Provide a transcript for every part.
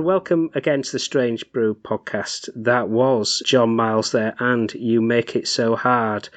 and welcome again to the Strange Brew podcast. That was John Miles there, and You Make It So Hard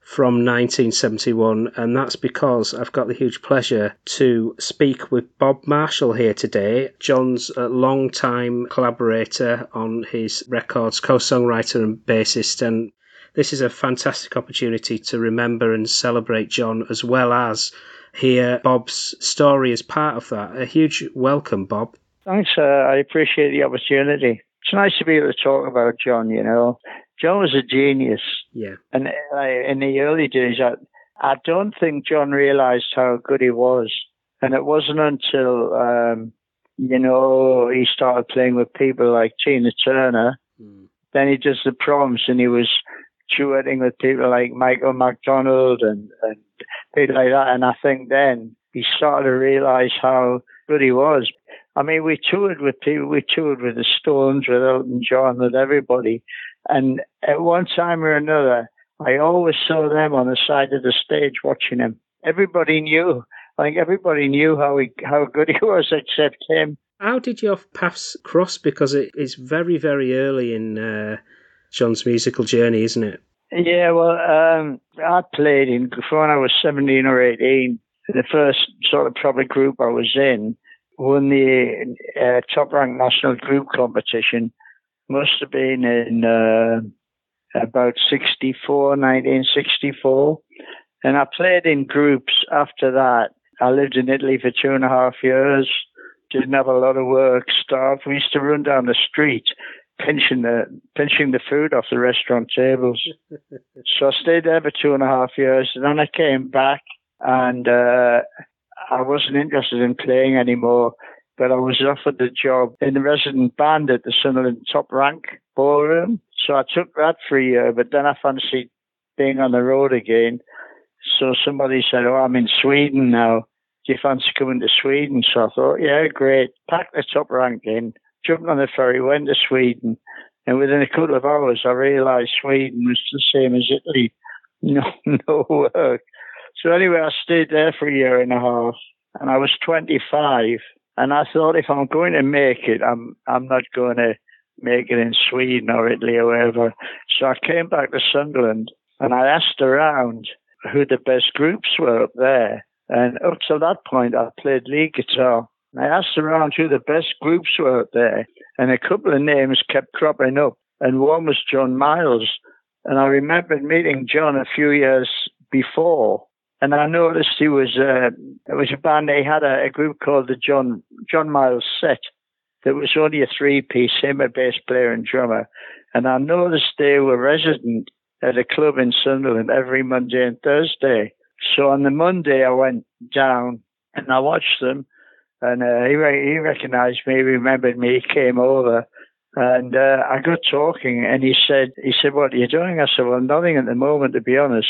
from 1971, and that's because I've got the huge pleasure to speak with Bob Marshall here today. John's a long-time collaborator on his records, co songwriter and bassist, and this is a fantastic opportunity to remember and celebrate John as well as hear Bob's story as part of that. A huge welcome, Bob. Thanks. Uh, I appreciate the opportunity. It's nice to be able to talk about John, you know. John was a genius. Yeah. And uh, in the early days, I, I don't think John realized how good he was. And it wasn't until, um, you know, he started playing with people like Tina Turner. Mm. Then he does the proms and he was duetting with people like Michael McDonald and, and people like that. And I think then he started to realize how good he was. I mean, we toured with people, we toured with the Stones, with Elton John, with everybody. And at one time or another, I always saw them on the side of the stage watching him. Everybody knew. I think everybody knew how he, how good he was, except him. How did your paths cross? Because it is very, very early in uh, John's musical journey, isn't it? Yeah, well, um, I played in when I was 17 or 18. The first sort of proper group I was in won the uh, top ranked national group competition. Must have been in uh, about 64, 1964. And I played in groups after that. I lived in Italy for two and a half years. Didn't have a lot of work, starved. We used to run down the street pinching the pinching the food off the restaurant tables. so I stayed there for two and a half years, and then I came back, and uh, I wasn't interested in playing anymore. But I was offered a job in the resident band at the Sunderland Top Rank Ballroom, so I took that for a year. But then I fancied being on the road again. So somebody said, "Oh, I'm in Sweden now. Do you fancy coming to Sweden?" So I thought, "Yeah, great. Pack the top rank in." jumped on the ferry, went to Sweden, and within a couple of hours, I realised Sweden was the same as Italy. No, no work. So anyway, I stayed there for a year and a half, and I was 25. And I thought, if I'm going to make it, I'm I'm not going to make it in Sweden or Italy or wherever. So I came back to Sunderland, and I asked around who the best groups were up there. And up to that point, I played lead guitar. I asked around who the best groups were up there, and a couple of names kept cropping up, and one was John Miles. And I remembered meeting John a few years before, and I noticed he was uh, it was a band. They had a, a group called the John John Miles Set. That was only a three piece, him a bass player and drummer. And I noticed they were resident at a club in Sunderland every Monday and Thursday. So on the Monday I went down and I watched them and uh, he he recognised me, remembered me, he came over, and uh, I got talking, and he said, he said, what are you doing? I said, well, nothing at the moment, to be honest.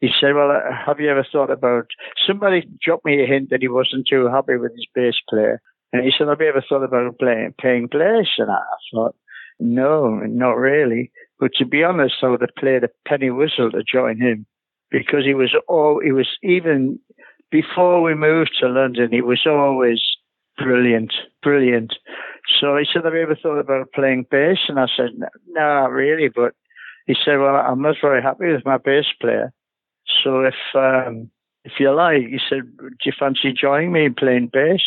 He said, well, uh, have you ever thought about? Somebody dropped me a hint that he wasn't too happy with his bass player, and he said, have you ever thought about playing playing bass? And I thought, no, not really. But to be honest, I would have played a penny whistle to join him because he was all he was even before we moved to London, he was always brilliant, brilliant. So he said, Have you ever thought about playing bass? And I said, No, not really. But he said, Well, I'm not very happy with my bass player. So if um, if you like, he said, Do you fancy joining me in playing bass?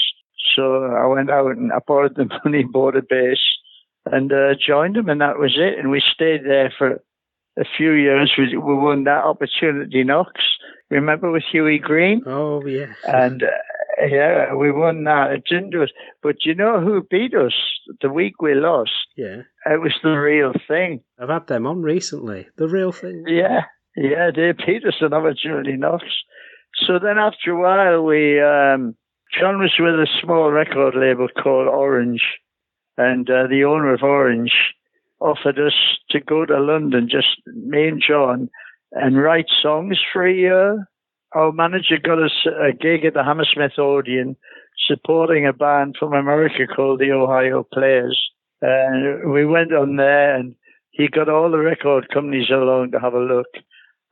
So I went out and I borrowed the money, bought a bass, and uh, joined him, and that was it. And we stayed there for a few years. We, we won that opportunity Knocks Remember with Hughie Green? Oh, yeah. And uh, yeah, we won that. It didn't do us. But you know who beat us the week we lost? Yeah. It was the real thing. I've had them on recently. The real thing. Yeah. Yeah, they beat us on opportunity knocks. So then after a while, we, um, John was with a small record label called Orange. And uh, the owner of Orange offered us to go to London, just me and John, and write songs for a year. Our manager got us a gig at the Hammersmith Odeon supporting a band from America called the Ohio Players. And we went on there and he got all the record companies along to have a look.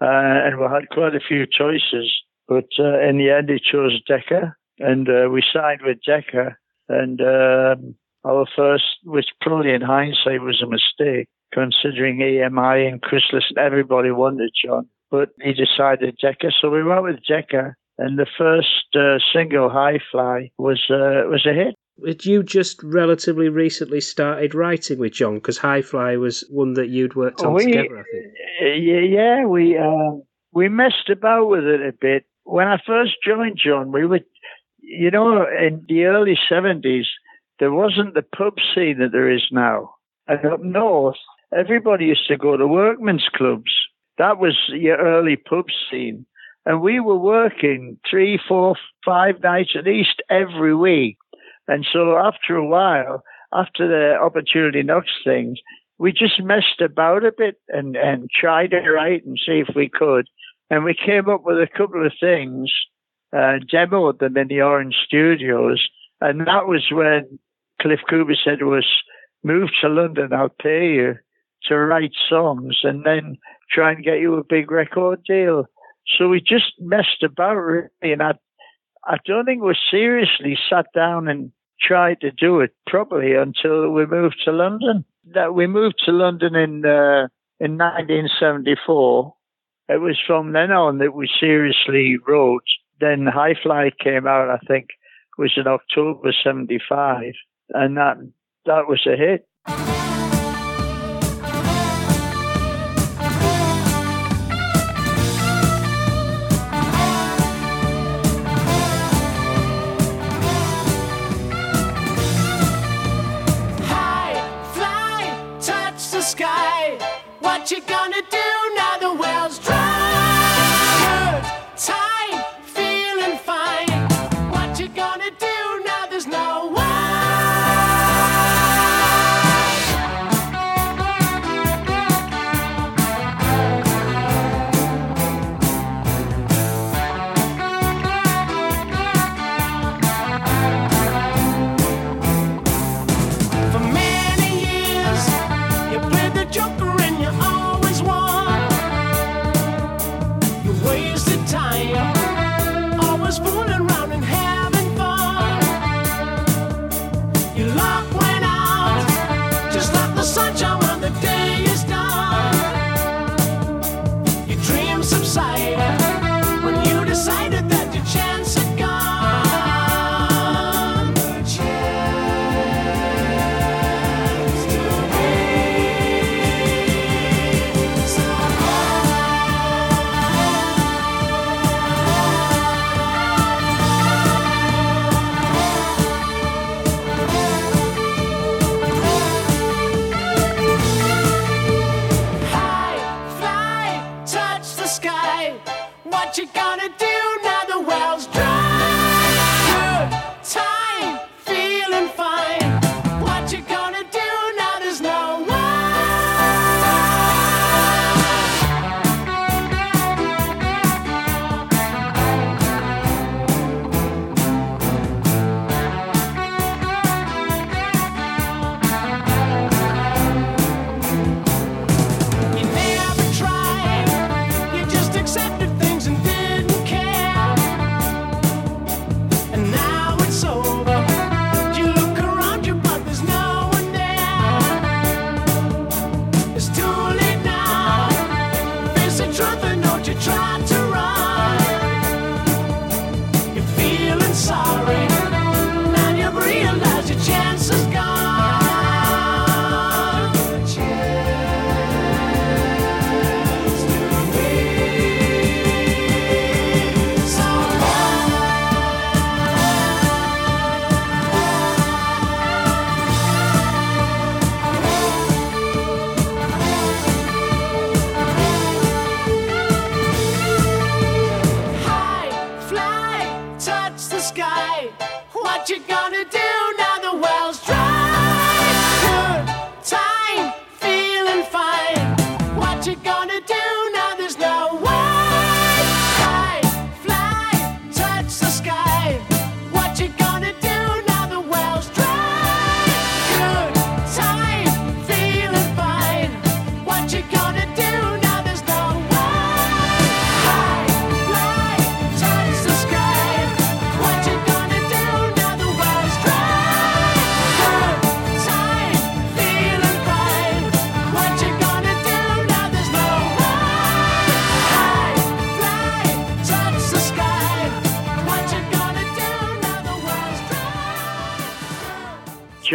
Uh, and we had quite a few choices. But uh, in the end, he chose Decca. And uh, we signed with Decca. And um, our first, which probably in hindsight was a mistake, considering EMI and Chrysalis and everybody wanted John. But he decided Decca, so we went with Decca, and the first uh, single, High Fly, was uh, was a hit. Had you just relatively recently started writing with John? Because High Fly was one that you'd worked on we, together, I think. Yeah, we um, we messed about with it a bit. When I first joined John, we were, you know, in the early 70s, there wasn't the pub scene that there is now. And up north, everybody used to go to workmen's clubs. That was your early pub scene. And we were working three, four, five nights at least every week. And so after a while, after the opportunity knocks things, we just messed about a bit and, and tried to write and see if we could. And we came up with a couple of things, uh, demoed them in the Orange Studios. And that was when Cliff Cooper said to us, move to London, I'll pay you to write songs and then try and get you a big record deal. So we just messed about really. And I, I don't think we seriously sat down and tried to do it properly until we moved to London. That we moved to London in uh, in 1974 it was from then on that we seriously wrote. Then High Fly came out, I think, was in October '75, and that that was a hit.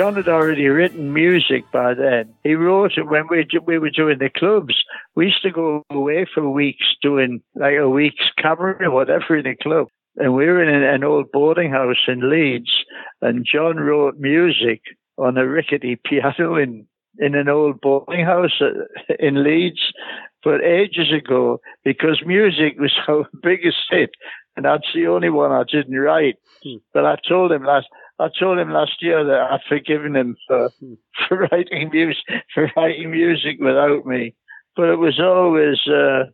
John had already written music by then. He wrote it when we we were doing the clubs. We used to go away for weeks doing like a week's cabaret or whatever in the club. And we were in an old boarding house in Leeds, and John wrote music on a rickety piano in in an old boarding house uh, in Leeds, but ages ago because music was our biggest hit, and that's the only one I didn't write. Hmm. But I told him last. I told him last year that I'd forgiven him for hmm. for writing music for writing music without me. But it was always uh,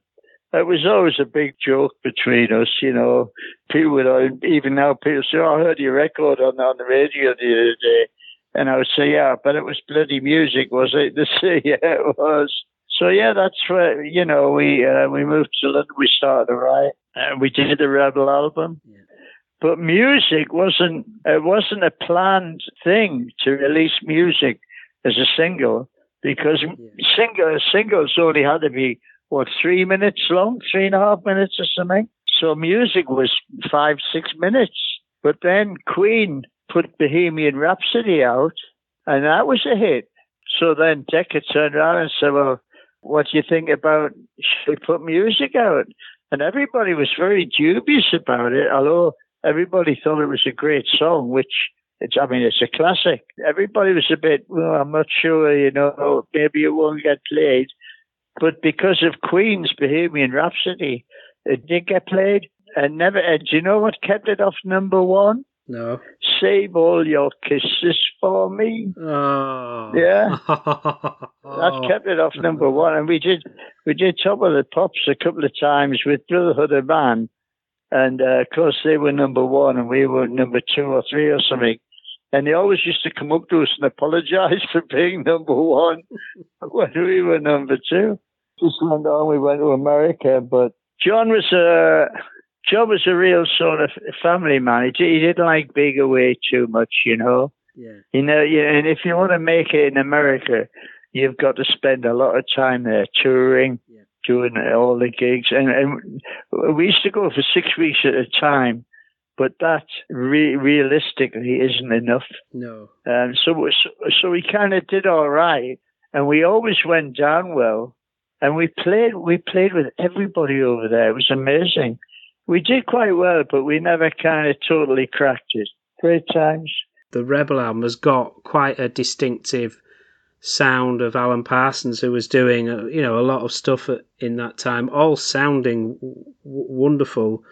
it was always a big joke between us, you know. People would even now people say, oh, "I heard your record on on the radio the other day," and I would say, "Yeah, but it was bloody music, was it?" They say, "Yeah, it was." So yeah, that's where you know we uh, we moved to London. We started to write, and we did the Rebel album. Yeah. But music wasn't it wasn't a planned thing to release music as a single because yeah. single singles only had to be what three minutes long, three and a half minutes or something. So music was five six minutes. But then Queen put Bohemian Rhapsody out, and that was a hit. So then Decca turned around and said, "Well, what do you think about should we put music out? And everybody was very dubious about it, although everybody thought it was a great song, which it's, I mean, it's a classic. Everybody was a bit, well, I'm not sure, you know, maybe it won't get played. But because of Queen's Bohemian Rhapsody, it did get played and never, and do you know what kept it off number one? No. Save all your kisses for me. Oh. Yeah. that kept it off number one. And we did we did top of the pops a couple of times with Brotherhood of Man. And uh, of course they were number one and we were number two or three or something. And they always used to come up to us and apologize for being number one when we were number two. Just went on, we went to America. But John was a Joe was a real sort of family man. He, he didn't like being away too much, you know. Yeah. You know, yeah, and if you want to make it in America, you've got to spend a lot of time there touring. Doing all the gigs, and, and we used to go for six weeks at a time. But that re- realistically isn't enough. No. Um, so, so, so we kind of did all right, and we always went down well, and we played. We played with everybody over there. It was amazing we did quite well, but we never kind of totally cracked it. Great times. The Rebel album has got quite a distinctive sound of Alan Parsons, who was doing uh, you know a lot of stuff in that time, all sounding w- wonderful.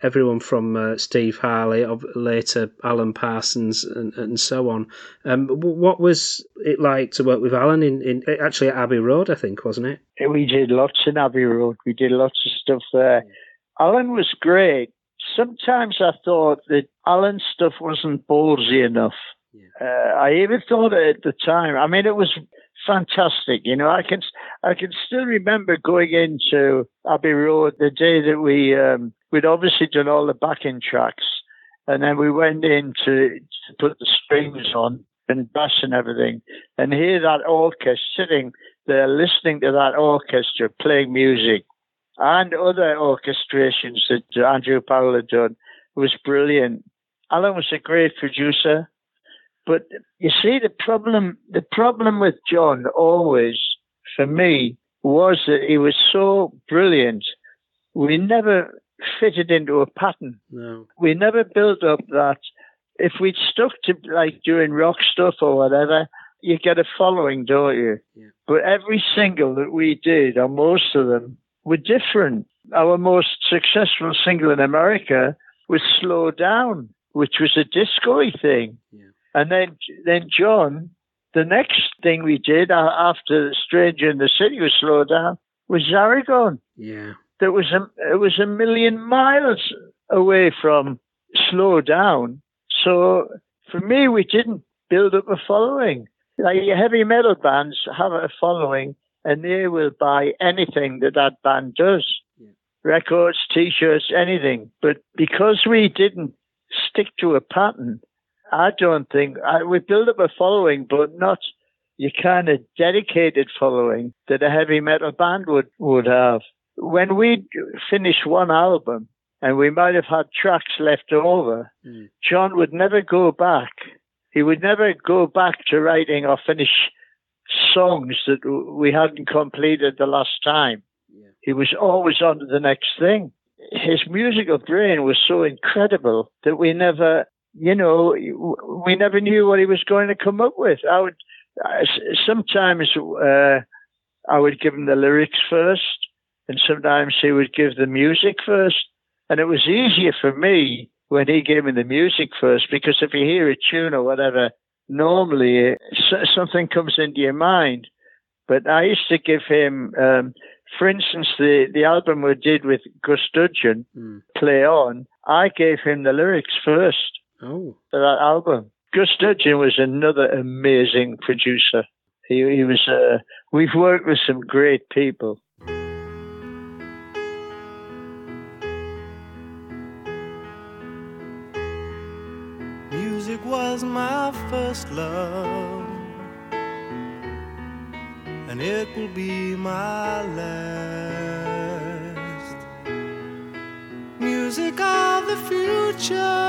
Everyone from uh, Steve Harley, later Alan Parsons, and, and so on. Um, what was it like to work with Alan in, in actually at Abbey Road? I think wasn't it? We did lots in Abbey Road. We did lots of stuff there. Alan was great. Sometimes I thought that Alan's stuff wasn't ballsy enough. Uh, I even thought it at the time. I mean, it was fantastic. You know, I can I can still remember going into Abbey Road the day that we um, we'd obviously done all the backing tracks, and then we went in to, to put the strings on and bass and everything, and hear that orchestra sitting there listening to that orchestra playing music and other orchestrations that Andrew Powell had done was brilliant. Alan was a great producer, but you see the problem the problem with John always for me was that he was so brilliant. We never fitted into a pattern. No. We never built up that if we'd stuck to like doing rock stuff or whatever, you get a following, don't you? Yeah. But every single that we did, or most of them, were different. Our most successful single in America was Slow Down, which was a disco thing. Yeah. And then, then John, the next thing we did uh, after Stranger in the City was Slow Down was Zaragon. Yeah. That was a, it was a million miles away from Slow Down. So for me, we didn't build up a following. Like heavy metal bands have a following and they will buy anything that that band does yeah. records, t shirts, anything. But because we didn't stick to a pattern, I don't think I, we build up a following, but not your kind of dedicated following that a heavy metal band would, would have. When we finish one album, and we might have had tracks left over, mm. John would never go back. he would never go back to writing or finish songs that we hadn't completed the last time. Yeah. He was always on to the next thing. His musical brain was so incredible that we never, you know, we never knew what he was going to come up with. I would sometimes uh, I would give him the lyrics first, and sometimes he would give the music first. And it was easier for me when he gave me the music first because if you hear a tune or whatever, normally something comes into your mind. But I used to give him, um, for instance, the, the album we did with Gus Dudgeon, mm. Play On, I gave him the lyrics first oh. for that album. Gus Dudgeon was another amazing producer. He, he was, uh, we've worked with some great people. Music was my first love, and it will be my last. Music of the future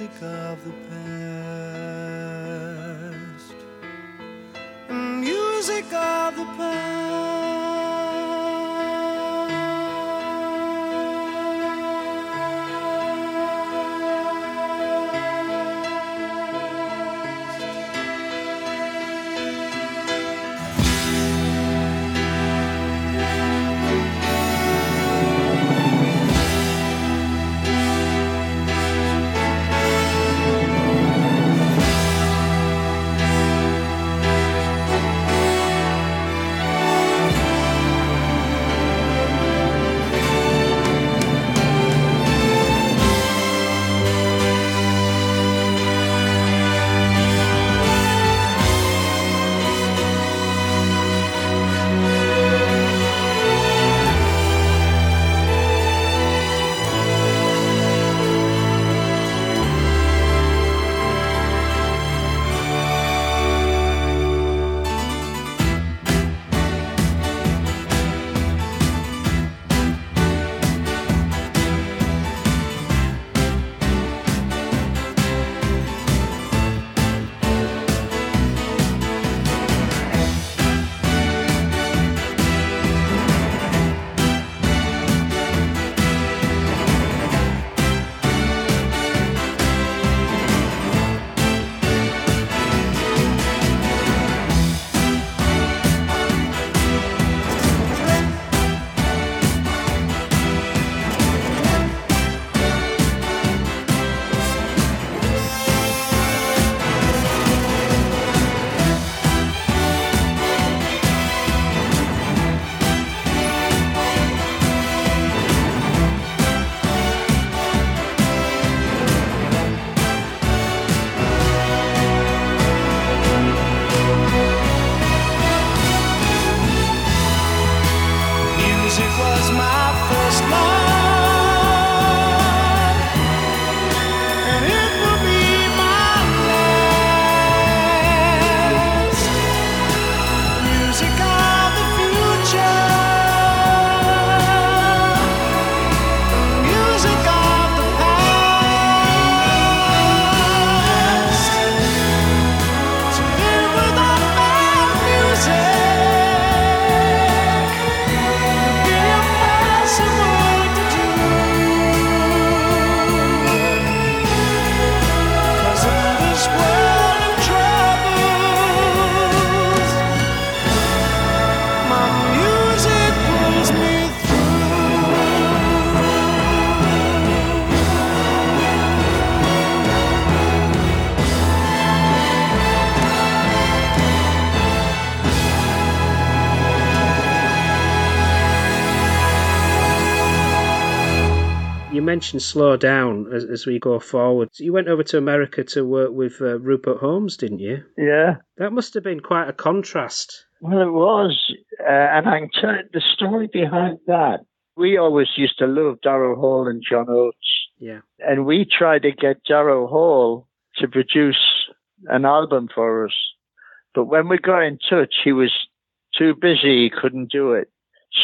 music of the past. Mentioned slow down as, as we go forward. So you went over to America to work with uh, Rupert Holmes, didn't you? Yeah. That must have been quite a contrast. Well, it was. Uh, and I can tell you the story behind that. We always used to love Daryl Hall and John Oates. Yeah. And we tried to get Daryl Hall to produce an album for us. But when we got in touch, he was too busy. He couldn't do it.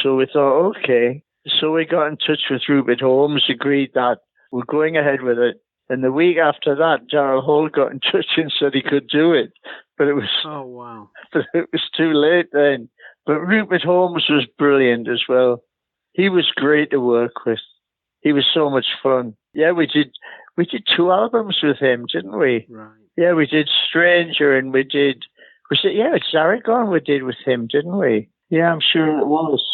So we thought, okay. So we got in touch with Rupert Holmes, agreed that we're going ahead with it. And the week after that, Daryl Hall got in touch and said he could do it. But it was, Oh, wow. but it was too late then. But Rupert Holmes was brilliant as well. He was great to work with. He was so much fun. Yeah, we did, we did two albums with him, didn't we? Right. Yeah, we did Stranger and we did, was it, yeah, it's Aragon we did with him, didn't we? Yeah, I'm sure it was.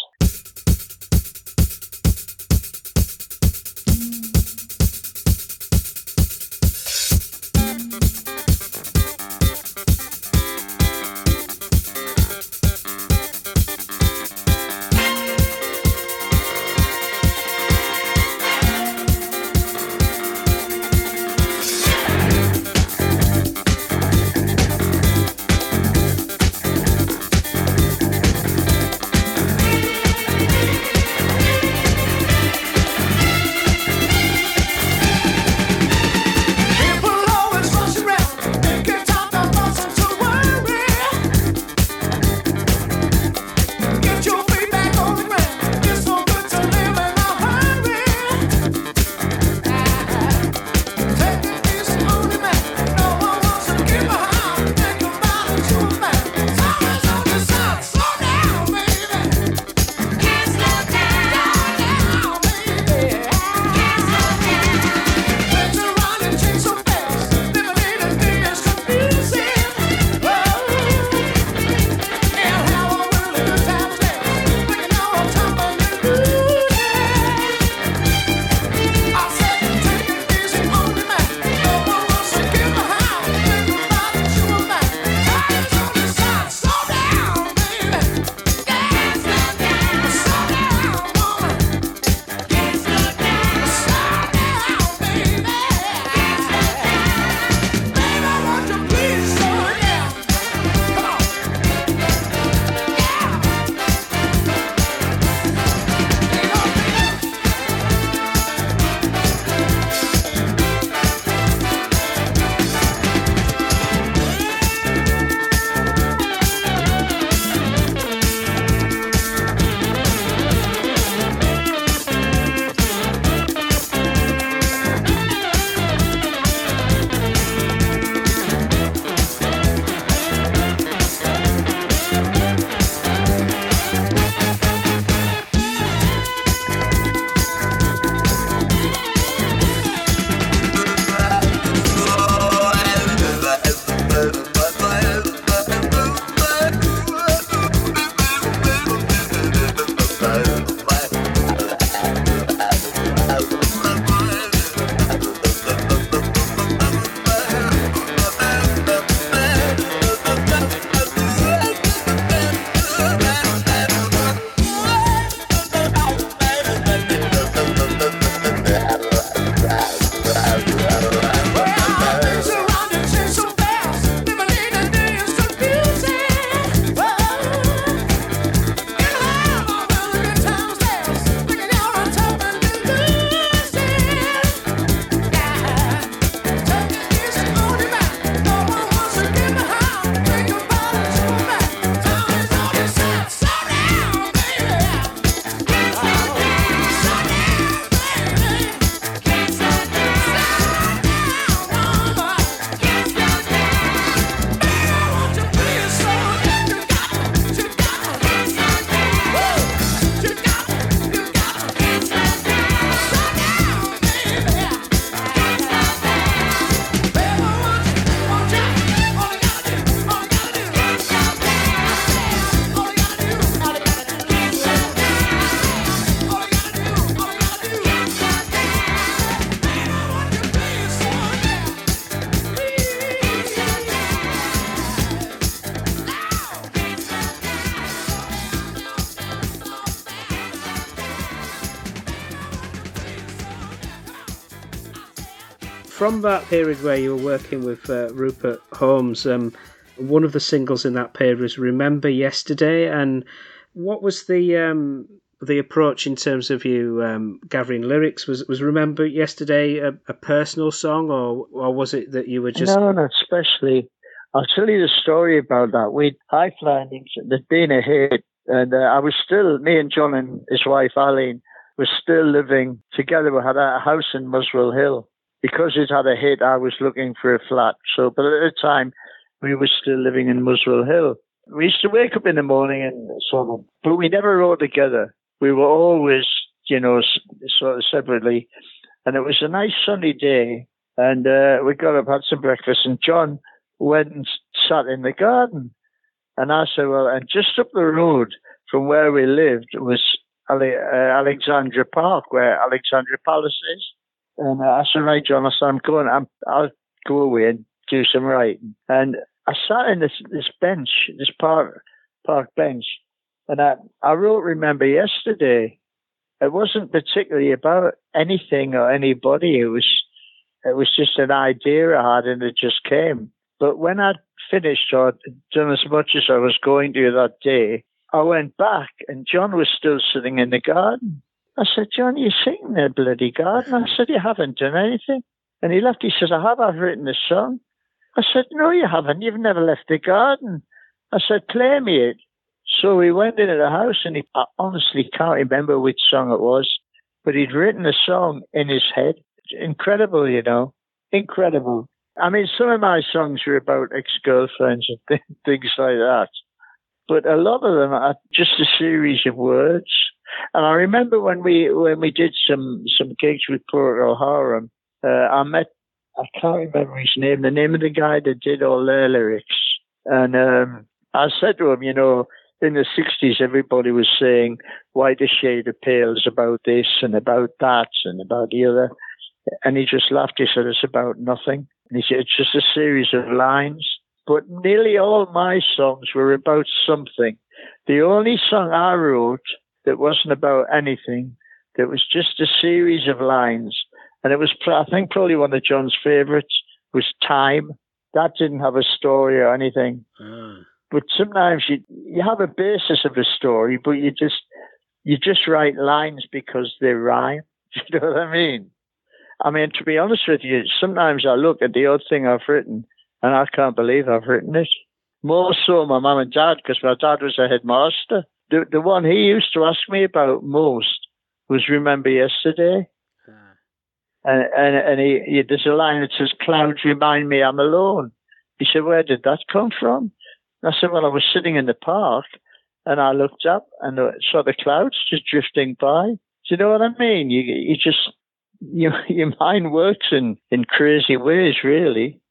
From that period where you were working with uh, Rupert Holmes, um, one of the singles in that period was "Remember Yesterday," and what was the um, the approach in terms of you um, gathering lyrics? Was was "Remember Yesterday" a, a, personal song, or or was it that you were just no, not especially. I'll tell you the story about that. We'd High Flying, there'd been a hit, and uh, I was still me and John and his wife Eileen were still living together. We had a house in Muswell Hill. Because it had a hit, I was looking for a flat. So, but at the time, we were still living in Muswell Hill. We used to wake up in the morning and sort of, but we never wrote together. We were always, you know, sort of separately. And it was a nice sunny day. And uh, we got up, had some breakfast, and John went and sat in the garden. And I said, well, and just up the road from where we lived was Ale- uh, Alexandra Park, where Alexandra Palace is. And uh, I said, right, John, I said, I'm going, I'm, I'll go away and do some writing. And I sat in this, this bench, this park, park bench, and I, I wrote Remember Yesterday. It wasn't particularly about anything or anybody. It was, it was just an idea I had and it just came. But when I'd finished or done as much as I was going to that day, I went back and John was still sitting in the garden. I said, John, you're sitting in the bloody garden. I said, you haven't done anything. And he left. He says, I have. I've written a song. I said, no, you haven't. You've never left the garden. I said, play me it. So we went into the house and he, I honestly can't remember which song it was, but he'd written a song in his head. Incredible, you know, incredible. I mean, some of my songs are about ex-girlfriends and th- things like that but a lot of them are just a series of words. And I remember when we when we did some some gigs with Procol Harum, uh, I met I can't remember his name, the name of the guy that did all their lyrics, and um, I said to him, you know, in the '60s, everybody was saying "Whiter shade of pale's about this and about that and about the other," and he just laughed. He said, "It's about nothing." And he said, "It's just a series of lines." but nearly all my songs were about something. The only song I wrote that wasn't about anything, that was just a series of lines, and it was, I think, probably one of John's favorites was Time. That didn't have a story or anything. Mm. But sometimes you you have a basis of a story, but you just you just write lines because they rhyme. Do you know what I mean? I mean, to be honest with you, sometimes I look at the odd thing I've written and I can't believe I've written it. More so my mum and dad, because my dad was a headmaster. The, the one he used to ask me about most was Remember Yesterday. Hmm. And, and, and he, he, there's a line that says, Clouds remind me I'm alone. He said, Where did that come from? And I said, Well, I was sitting in the park and I looked up and saw the clouds just drifting by. Do you know what I mean? You, you just, you, your mind works in, in crazy ways, really.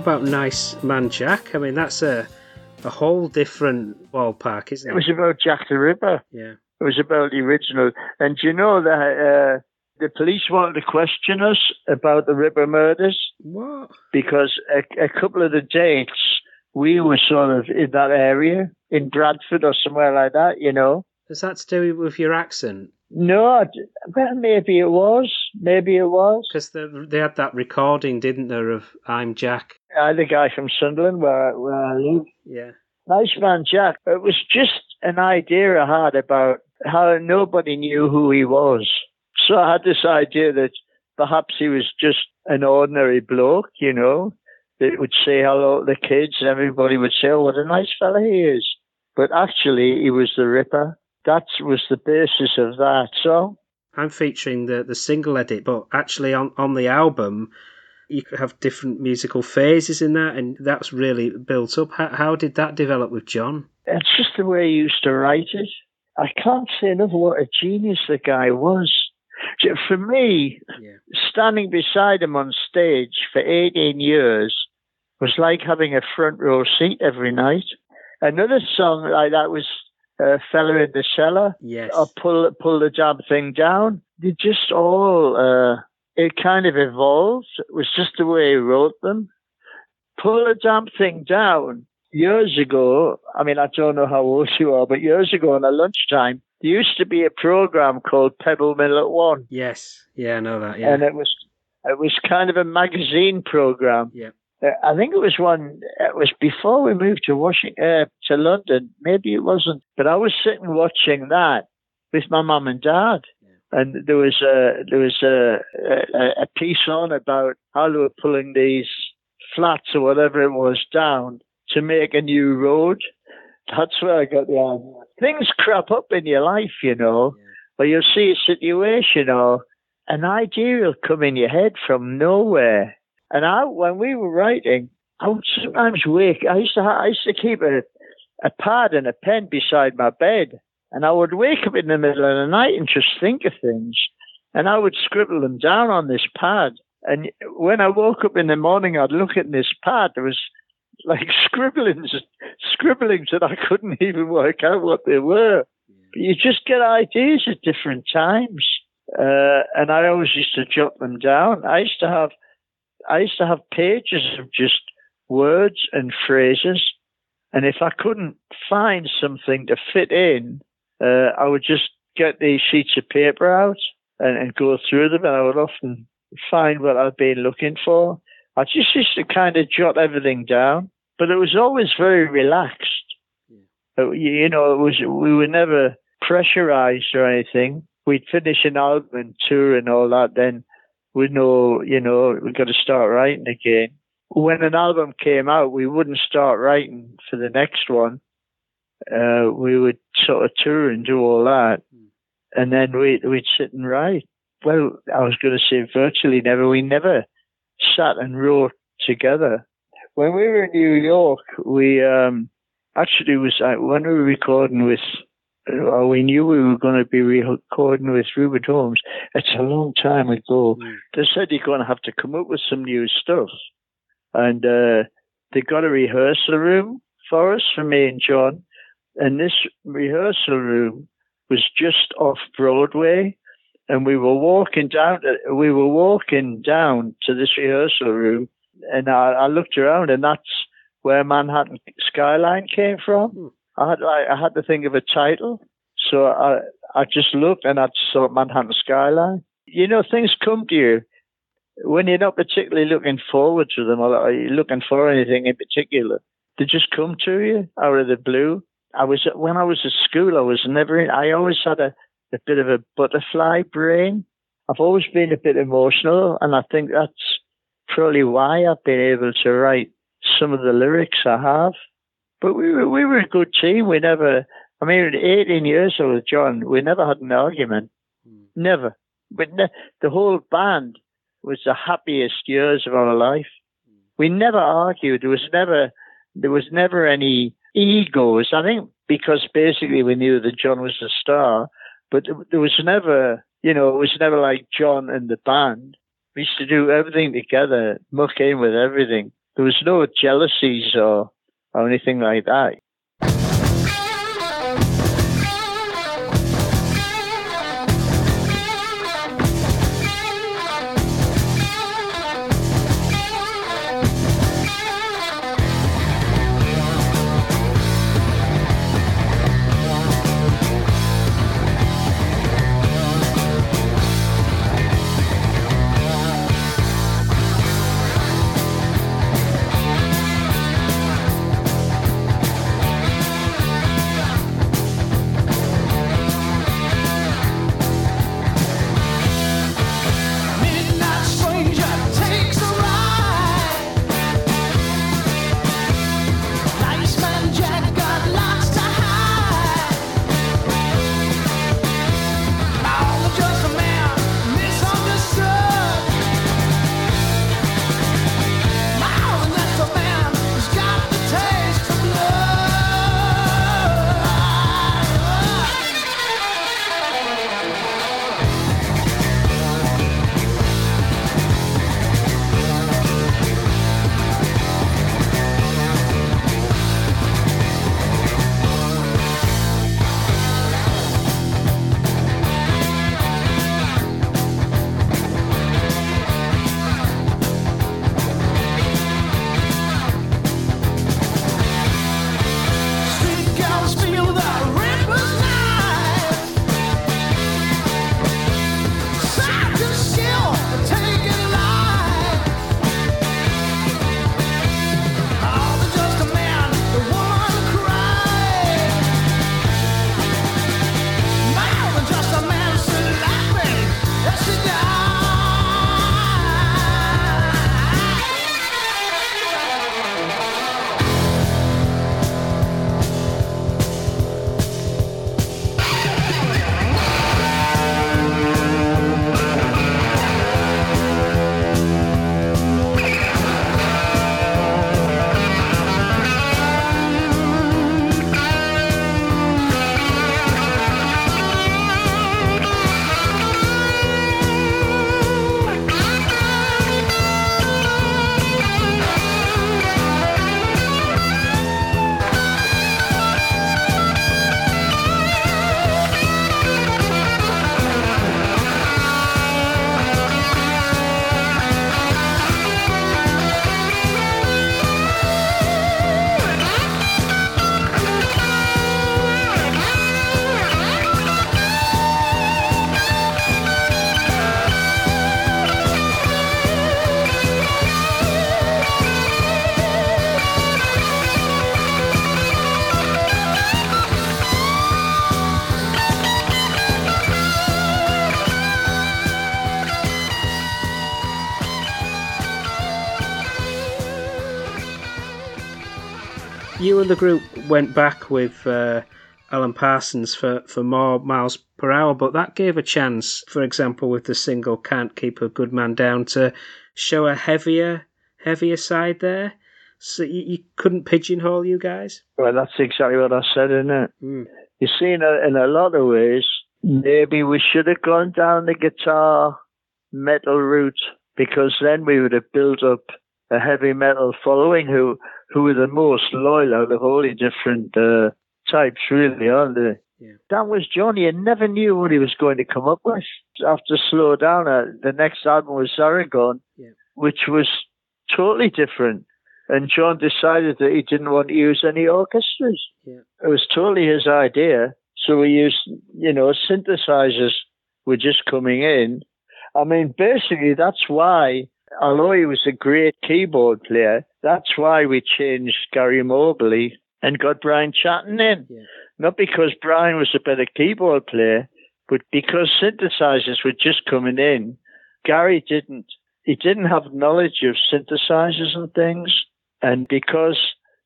About Nice Man Jack? I mean, that's a a whole different ballpark, isn't It it? was about Jack the Ripper. yeah. It was about the original. And do you know that uh, the police wanted to question us about the Ripper murders What? because a, a couple of the dates we were sort of in that area in Bradford or somewhere like that, you know. Does that to do with your accent? No, well, maybe it was. Maybe it was. Because they had that recording, didn't they, of I'm Jack? I the guy from Sunderland where, I- where I live. Yeah. Nice man, Jack. It was just an idea I had about how nobody knew who he was. So I had this idea that perhaps he was just an ordinary bloke, you know, that would say hello to the kids and everybody would say, oh, what a nice fella he is. But actually, he was the Ripper. That was the basis of that. So I'm featuring the, the single edit, but actually on, on the album, you could have different musical phases in that, and that's really built up. How, how did that develop with John? it's just the way he used to write it. I can't say enough what a genius the guy was. For me, Yeah. standing beside him on stage for 18 years was like having a front row seat every night. Another song like that was uh, Fella in the Cellar Yes. or Pull, pull the Damn Thing Down. They just all, uh, it kind of evolved. It was just the way he wrote them. Pull the Damn Thing Down. Years ago, I mean, I don't know how old you are, but years ago on a lunchtime, there used to be a program called Pebble Mill at One Yes. Yeah, I know that. Yeah. and it was it was kind of a magazine program. Yeah. Uh, I think it was one. It was before we moved to Washington uh, to London. Maybe it wasn't, but I was sitting watching that with my mum and dad, and there was a there was a, a a piece on about how they were pulling these flats or whatever it was down to make a new road. That's where I got the idea. Things crop up in your life, you know, or you'll see a situation or an idea will come in your head from nowhere. And I, when we were writing, I would sometimes wake. I used to, I used to keep a, a pad and a pen beside my bed, and I would wake up in the middle of the night and just think of things, and I would scribble them down on this pad. And when I woke up in the morning, I'd look at this pad. There was like scribblings, scribblings that I couldn't even work out what they were. But you just get ideas at different times. Uh, and I always used to jot them down. I used to have, I used to have pages of just words and phrases. And if I couldn't find something to fit in, uh, I would just get these sheets of paper out and, and go through them. And I would often find what I'd been looking for. I just used to kind of jot everything down, but it was always very relaxed. Uh, You you know, it was we were never pressurized or anything. We'd finish an album and tour and all that, then we'd know, you know, we've got to start writing again. When an album came out, we wouldn't start writing for the next one. Uh, we would sort of tour and do all that, and then we we'd sit and write. Well, I was going to say virtually never. We never sat and wrote together. When we were in New York, we um, actually was uh, when we were recording with uh, we knew we were going to be recording with Rupert Holmes. It's a long time ago. Mm. They said you're going to have to come up with some new stuff. And uh, they got a rehearsal room for us, for me and John. And this rehearsal room was just off Broadway. And we were walking down, to, we were walking down to this rehearsal room. And I, I looked around and that's where Manhattan Skyline came from. Hmm. I had, I, I had to think of a title. So I, I just looked and I saw Manhattan Skyline. You know, things come to you when you're not particularly looking forward to them or you're looking for anything in particular. They just come to you out of the blue. I was when I was at school. I was never. In, I always had a, a bit of a butterfly brain. I've always been a bit emotional, and I think that's probably why I've been able to write some of the lyrics I have. But we were we were a good team. We never. I mean, 18 years old with John, we never had an argument. Hmm. Never. But ne- the whole band was the happiest years of our life. Hmm. We never argued. There was never there was never any egos. I think because basically we knew that John was a star, but there was never, you know, it was never like John and the band. We used to do everything together, muck in with everything. There was no jealousies or, or anything like that. You and the group went back with uh, Alan Parsons for, for more miles per hour, but that gave a chance, for example, with the single "Can't Keep a Good Man Down" to show a heavier, heavier side there. So you, you couldn't pigeonhole you guys. Well, that's exactly what I said, isn't it? Mm. You see, in a, in a lot of ways, maybe we should have gone down the guitar metal route because then we would have built up a heavy metal following who who were the most loyal out of all the different uh, types, really, aren't they? Yeah. That was Johnny. I never knew what he was going to come up with. After Slow Down, uh, the next album was Zaragon, Yeah. which was totally different. And John decided that he didn't want to use any orchestras. Yeah. It was totally his idea. So we used, you know, synthesizers were just coming in. I mean, basically, that's why, although he was a great keyboard player, that's why we changed Gary Moberley and got Brian Chatton in. Yeah. Not because Brian was a better keyboard player, but because synthesizers were just coming in. Gary didn't. He didn't have knowledge of synthesizers and things. And because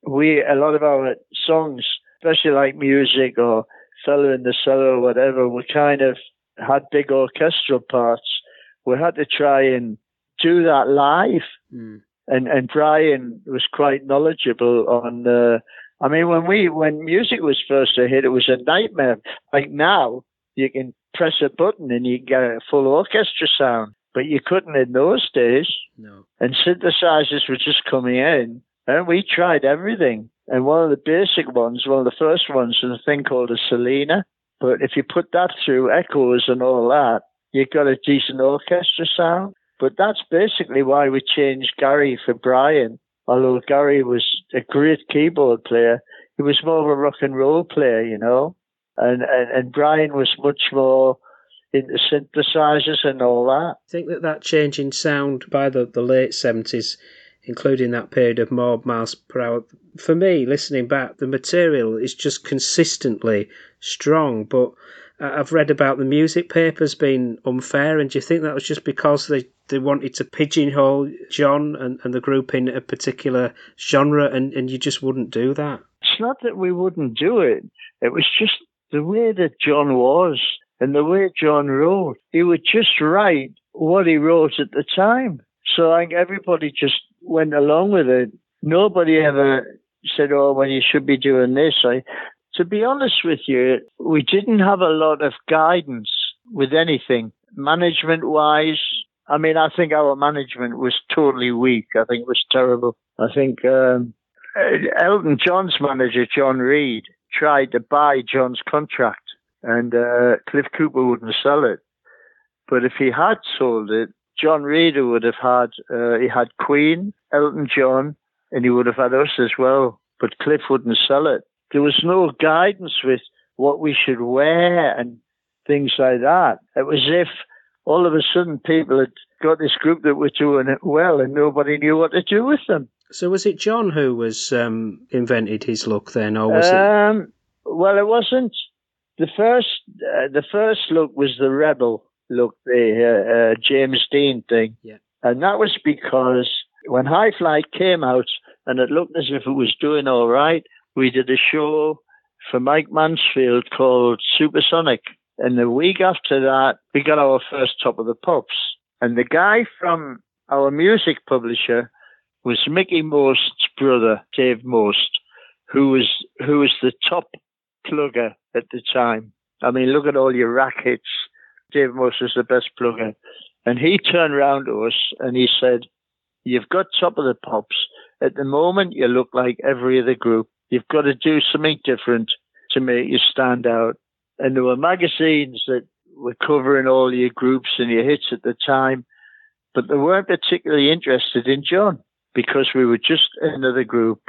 we, a lot of our songs, especially like music or Fellow in the Cellar or whatever, were kind of had big orchestral parts. We had to try and do that live Mm. And and Brian was quite knowledgeable on. Uh, I mean, when we when music was first a hit, it was a nightmare. Like now, you can press a button and you get a full orchestra sound, but you couldn't in those days. No. And synthesizers were just coming in, and we tried everything. And one of the basic ones, one of the first ones, was a thing called a Solina. But if you put that through echoes and all that, you got a decent orchestra sound. But that's basically why we changed Gary for Brian. Although Gary was a great keyboard player, he was more of a rock and roll player, you know. And and, and Brian was much more into synthesizers and all that. I think that that change in sound by the, the late 70s, including that period of more miles per hour, for me, listening back, the material is just consistently strong. But I've read about the music papers being unfair, and do you think that was just because they, they wanted to pigeonhole John and, and the group in a particular genre, and, and you just wouldn't do that? it's not that we wouldn't do it. It was just the way that John was and the way John wrote. He would just write what he wrote at the time. So I think everybody just went along with it. Nobody ever said, "Oh, well, you should be doing this." I, to be honest with you, we didn't have a lot of guidance with anything management wise. I mean, I think our management was totally weak. I think it was terrible. I think um, Elton John's manager, John Reid, tried to buy John's contract, and uh, Cliff Cooper wouldn't sell it. But if he had sold it, John Reid would have had uh, he had Queen, Elton John, and he would have had us as well. But Cliff wouldn't sell it. There was no guidance with what we should wear and things like that. It was if all of a sudden people had got this group that were doing it well, and nobody knew what to do with them. So was it John who was um, invented his look then, or was it? Um, well, it wasn't. The first, uh, the first look was the rebel look, the uh, uh, James Dean thing, Yeah. and that was because when Highfly came out and it looked as if it was doing all right, we did a show for Mike Mansfield called Supersonic, and the week after that, we got our first Top of the Pops, and the guy from our music publisher was Mickie Most's brother, Dave Most, who was who was the top plugger at the time. I mean, look at all your RAK hits. Dave Most was the best plugger. And he turned around to us and he said, You've got top of the pops. At the moment, you look like every other group. You've got to do something different to make you stand out. And there were magazines that were covering all your groups and your hits at the time, but they weren't particularly interested in John because we were just another group.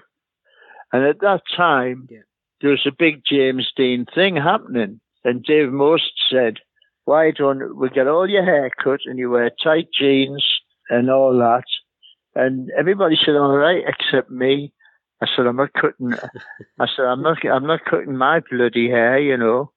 And at that time, Yeah. there was a big James Dean thing happening. And Dave Most said, Why don't we get all your hair cut and you wear tight jeans and all that? And everybody said, All right, except me. I said, I'm not cutting I said, I'm not I'm not cutting my bloody hair, you know.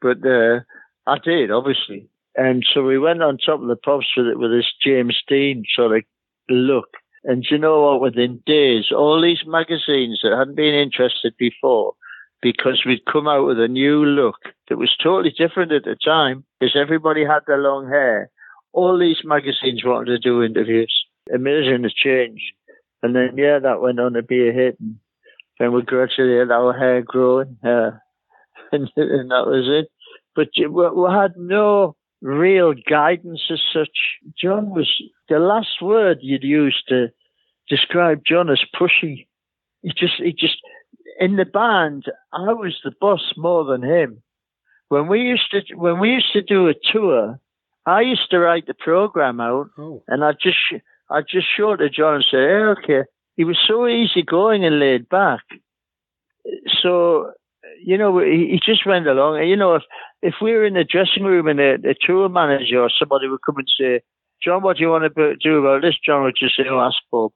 But uh, I did, obviously. And so we went on top of the pops with it with this James Dean sort of look. And you know what? Within days, all these magazines that hadn't been interested before, because we'd come out with a new look that was totally different at the time, because everybody had their long hair. All these magazines wanted to do interviews. Amazing the change. And then, yeah, that went on to be a hit. And then we gradually had our hair growing. Uh, and, and that was it. But we, we had no real guidance as such. John was the last word you'd use to describe John as pushy. He just, he just in the band. I was the boss more than him. When we used to, when we used to do a tour, I used to write the program out Oh, and I just I just showed to John and said, hey, okay. He was so easygoing and laid back. So, you know, he, he just went along. And, You know, if if we were in the dressing room and a, a tour manager or somebody would come and say, John, what do you want to do about this? John would just say, oh, ask Bob.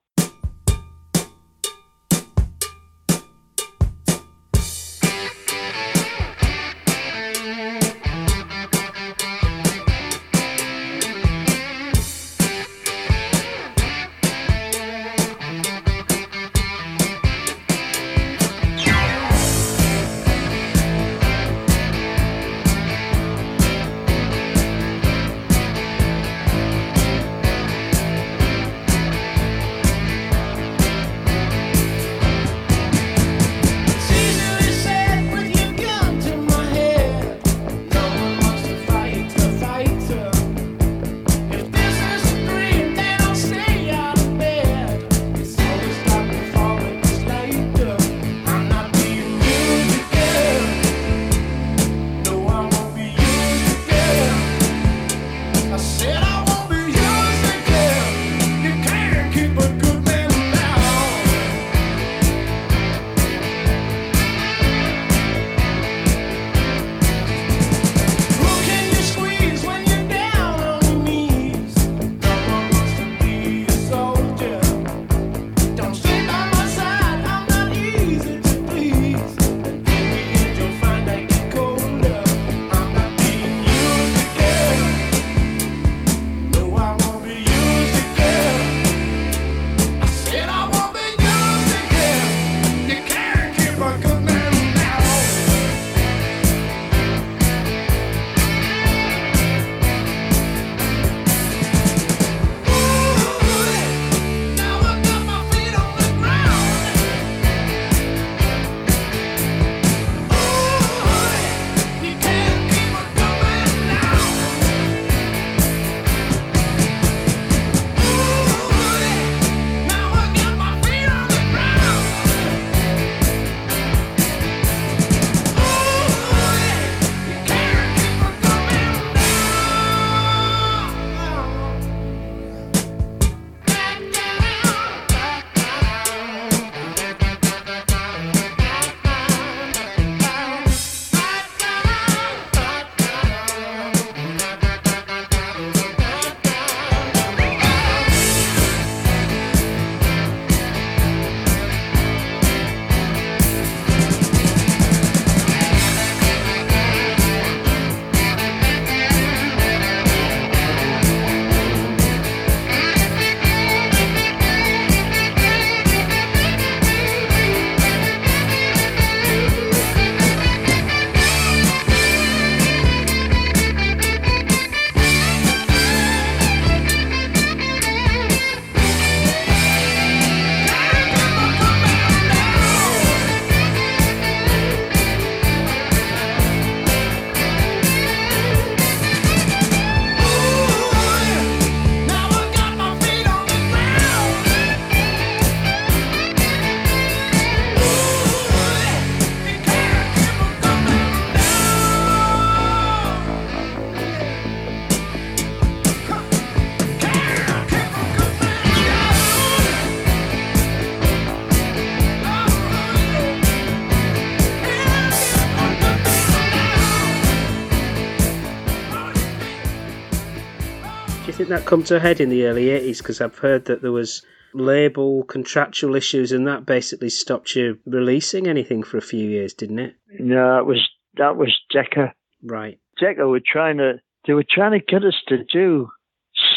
That come to a head in the early 80s? Because I've heard that there was label contractual issues and that basically stopped you releasing anything for a few years, didn't it? No, it was that was Decca. Right. Decca were trying to they were trying to get us to do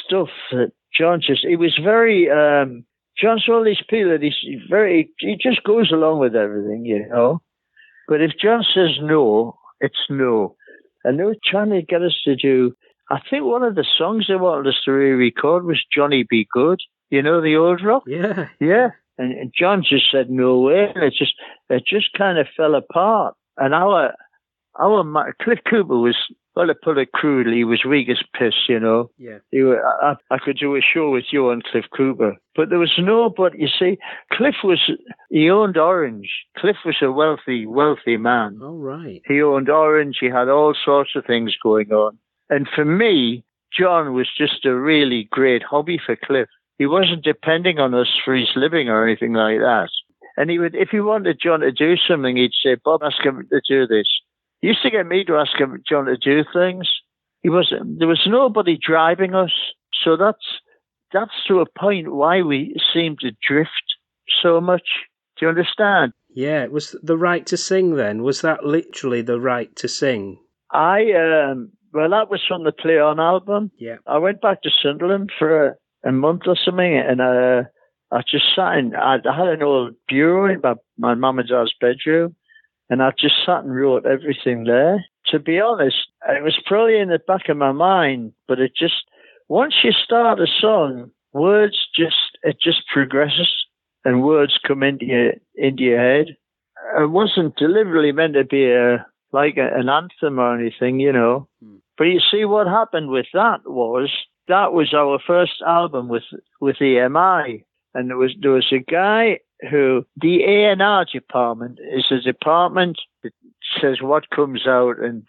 stuff that John just he was very um John's of these people that he's very he just goes along with everything, you know. But if John says no, it's no. And they were trying to get us to do I think one of the songs they wanted us to re-record was Johnny B. Goode. You know the old rock? Yeah. Yeah. And, and John just said no way. And it just it just kind of fell apart. And our our ma- Cliff Cooper was, well, to put it crudely, he was weak as piss, you know. Yeah. He were, I, I could do a show with you on Cliff Cooper, but there was no. But you see, Cliff was he owned Orange. Cliff was a wealthy, wealthy man. All right. He owned Orange. He had all sorts of things going on. And for me, John was just a really great hobby for Cliff. He wasn't depending on us for his living or anything like that. And he would, if he wanted John to do something, he'd say, Bob, ask him to do this. He used to get me to ask him, John to do things. He was, there was nobody driving us. So that's, that's to a point why we seem to drift so much. Do you understand? Yeah, it was the right to sing then. Was that literally the right to sing? I, um, well, that was from the Play On album. Yeah. I went back to Sunderland for a, a month or something, and uh, I just sat in. I, I had an old bureau in my, my mum and dad's bedroom, and I just sat and wrote everything there. To be honest, it was probably in the back of my mind, but it just once you start a song, words just it just progresses, and words come into your into your head. It wasn't deliberately meant to be a like a, an anthem or anything, you know. But you see, what happened with that was that was our first album with with EMI, and there was there was a guy who the A and R department is a department that says what comes out and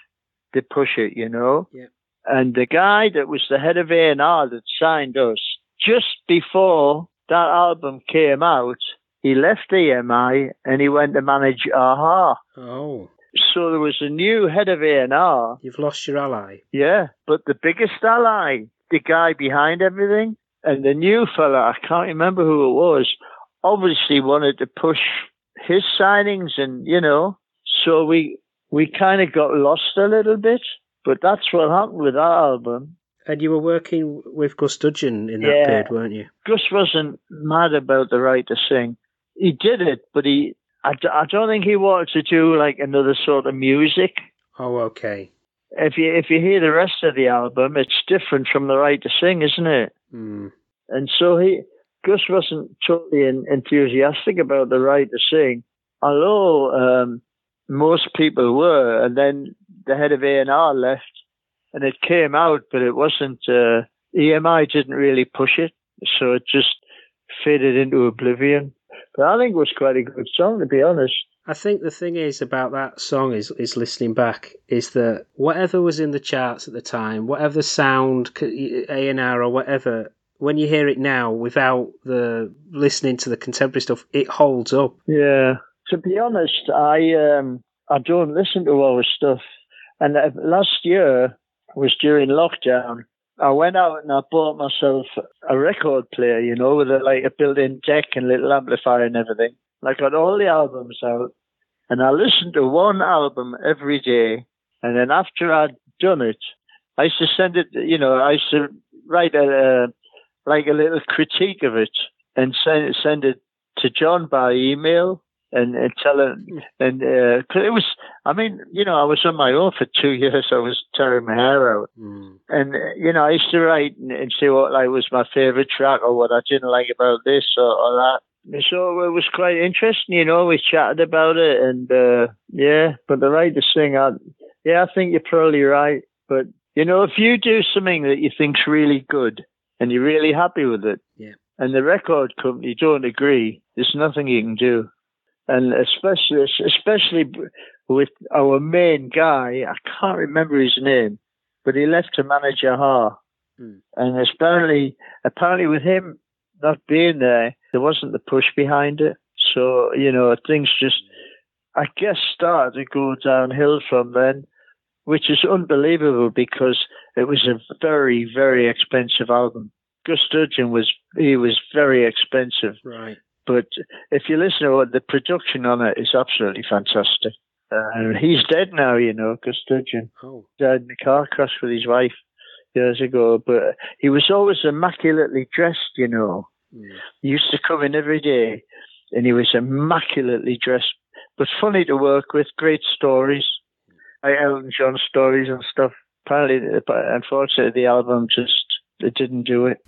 they push it, you know. Yeah. And the guy that was the head of A and R that signed us just before that album came out, he left EMI and he went to manage a-ha. Oh, So there was a new head of A&R, you've lost your ally. yeah, but the biggest ally, the guy behind everything, and the new fella, I can't remember who it was, obviously wanted to push his signings and, you know, so we, we kind of got lost a little bit, but that's what happened with that album. And you were working with Gus Dudgeon in that Yeah. period, weren't you? Gus wasn't mad about the right to sing. He did it, but he, I, d- I don't think he wanted to do like another sort of music. Oh, okay. if you if you hear the rest of the album, it's different from the right to sing, isn't it? Hmm. And so he Gus wasn't totally en- enthusiastic about the right to sing, although um, most people were. And then the head of A and R left, and it came out, but it wasn't. Uh, EMI didn't really push it, so it just faded into oblivion. But I think it was quite a good song, to be honest. I think the thing is about that song is is listening back is that whatever was in the charts at the time, whatever sound A and R or whatever, when you hear it now without the listening to the contemporary stuff, it holds up. Yeah. To be honest, I um I don't listen to our stuff. And uh, last year was during lockdown. I went out and I bought myself a record player, you know, with a, like a built-in deck and little amplifier and everything. And I got all the albums out, and I listened to one album every day. And then after I'd done it, I used to send it, you know, I used to write a, uh, like a little critique of it and send send it to John by email and, and tell him. And uh 'cause it was, I mean, you know, I was on my own for two years. I was tearing my hair out, Hmm. and uh, you know, I used to write and, and say what like was my favorite track or what I didn't like about this or, or that. So it was quite interesting, you know. We chatted about it, and uh, yeah. But the right to sing, I, yeah, I think you're probably right. But you know, if you do something that you think's really good and you're really happy with it, Yeah. and the record company don't agree, there's nothing you can do. And especially, especially with our main guy, I can't remember his name, but he left to manage a-ha. Hmm. And apparently, apparently with him not being there, there wasn't the push behind it. So, you know, things just, I guess, started to go downhill from then, which is unbelievable because it was a very, very expensive album. Gus Dudgeon was, he was very expensive. Right. But if you listen to it, the production on it is absolutely fantastic. Uh, he's dead now, you know, Gus Dudgeon Oh. died in a car crash with his wife years ago. But he was always immaculately dressed, you know. Hmm. He used to come in every day and he was immaculately dressed, but funny to work with, great stories, like Elton John stories and stuff. Apparently, unfortunately, the album just it didn't do it.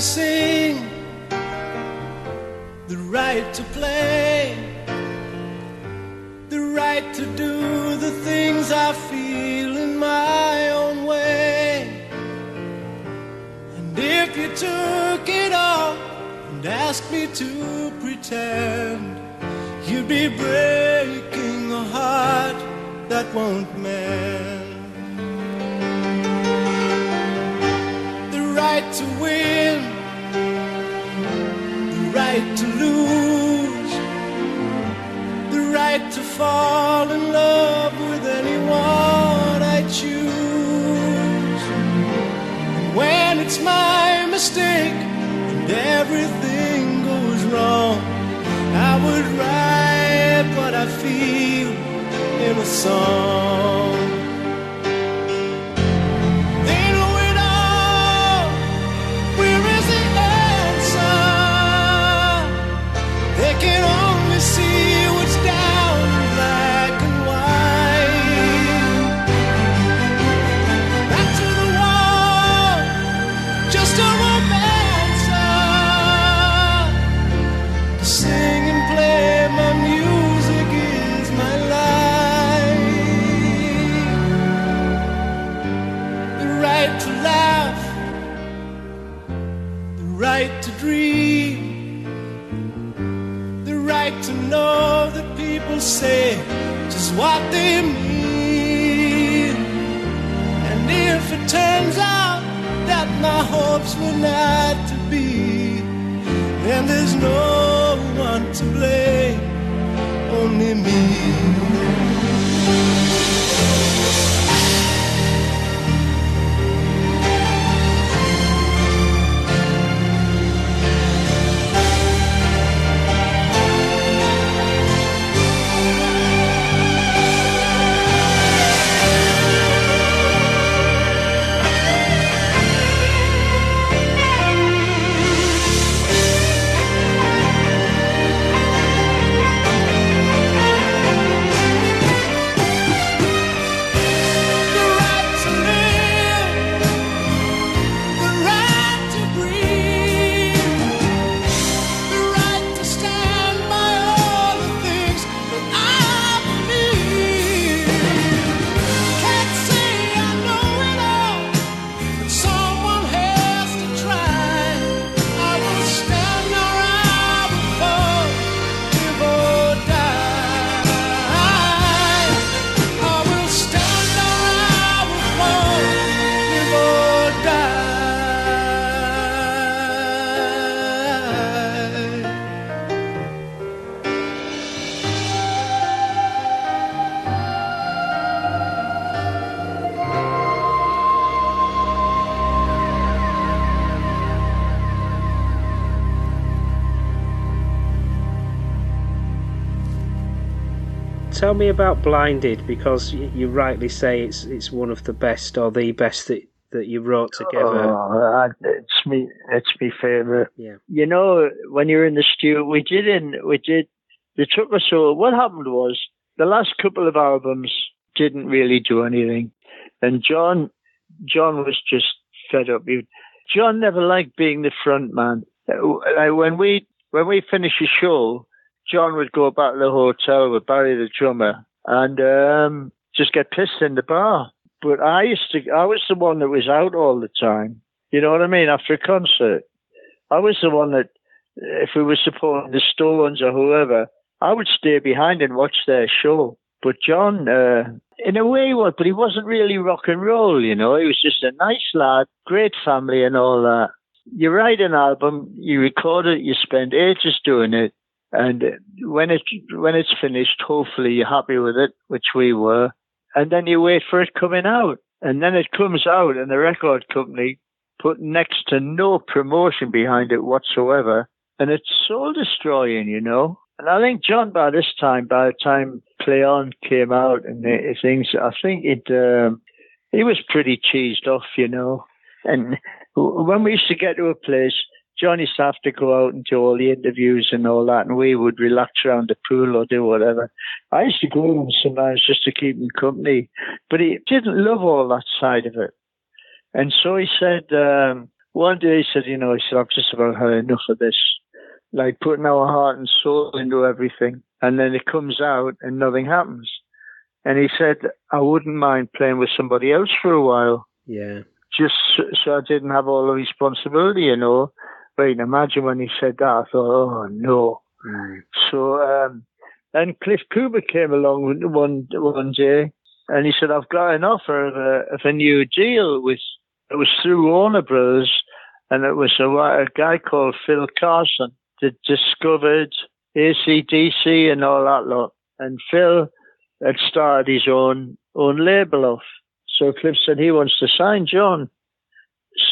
To sing, the right to play, the right to do the things I feel in my own way. And if you took it all and asked me to pretend, you'd be breaking a heart that won't mend. The right to win, right to lose, the right to fall in love with anyone I choose. And when it's my mistake and everything goes wrong, I would write what I feel in a song. Tell me about Blinded because you, you rightly say it's it's one of the best or the best that, that you wrote together. Oh, it's me. It's my favorite. Yeah. You know, when you're in the studio, we did in we did. They took us so. What happened was the last couple of albums didn't really do anything, and John, John was just fed up. He, John never liked being the front man. Uh, when we when we finish a show, John would go back to the hotel with Barry the drummer and um, just get pissed in the bar. But I used to, I was the one that was out all the time. You know what I mean? After a concert, I was the one that, if we were supporting the Stones or whoever, I would stay behind and watch their show. But John, uh, in a way, he was, but he wasn't really rock and roll. You know, he was just a nice lad, great family, and all that. You write an album, you record it, you spend ages doing it, and when it when it's finished, hopefully you're happy with it, which we were, and then you wait for it coming out, and then it comes out, and the record company put next to no promotion behind it whatsoever, and it's soul destroying, you know. And I think John, by this time, by the time Play On came out and things, I think it um, he was pretty cheesed off, you know. And when we used to get to a place, John used to have to go out and do all the interviews and all that, and we would relax around the pool or do whatever. I used to go with him sometimes just to keep him company, but he didn't love all that side of it. And so he said, um, one day he said, you know, he said, I've just about had enough of this. Like putting our heart and soul into everything. And then it comes out and nothing happens. And he said, I wouldn't mind playing with somebody else for a while, Yeah. just so I didn't have all the responsibility, you know. But you can imagine when he said that, I thought, oh no. Mm. So um, then Cliff Cooper came along one one one day, and he said, "I've got an offer of a of a new deal with it was through Warner Brothers, and it was a, a guy called Phil Carson that discovered ACDC and all that lot, and Phil had started his own own label off. So Cliff said he wants to sign John.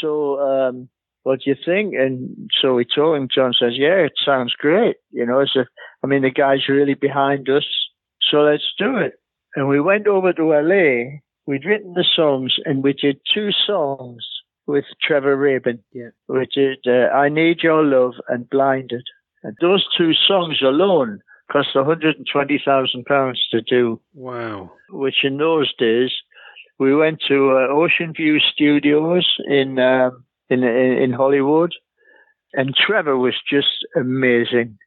So um, what do you think? And so we told him. John says, "Yeah, it sounds great. You know, it's a, I mean, the guy's really behind us, so let's do it." And we went over to LA. We'd written the songs, and we did two songs with Trevor Rabin. Yeah. We did uh, "I Need Your Love" and "Blinded." And those two songs alone cost 120,000 pounds to do Wow. which in those days we went to uh, Ocean View Studios in, um in in in Hollywood, and Trevor was just amazing.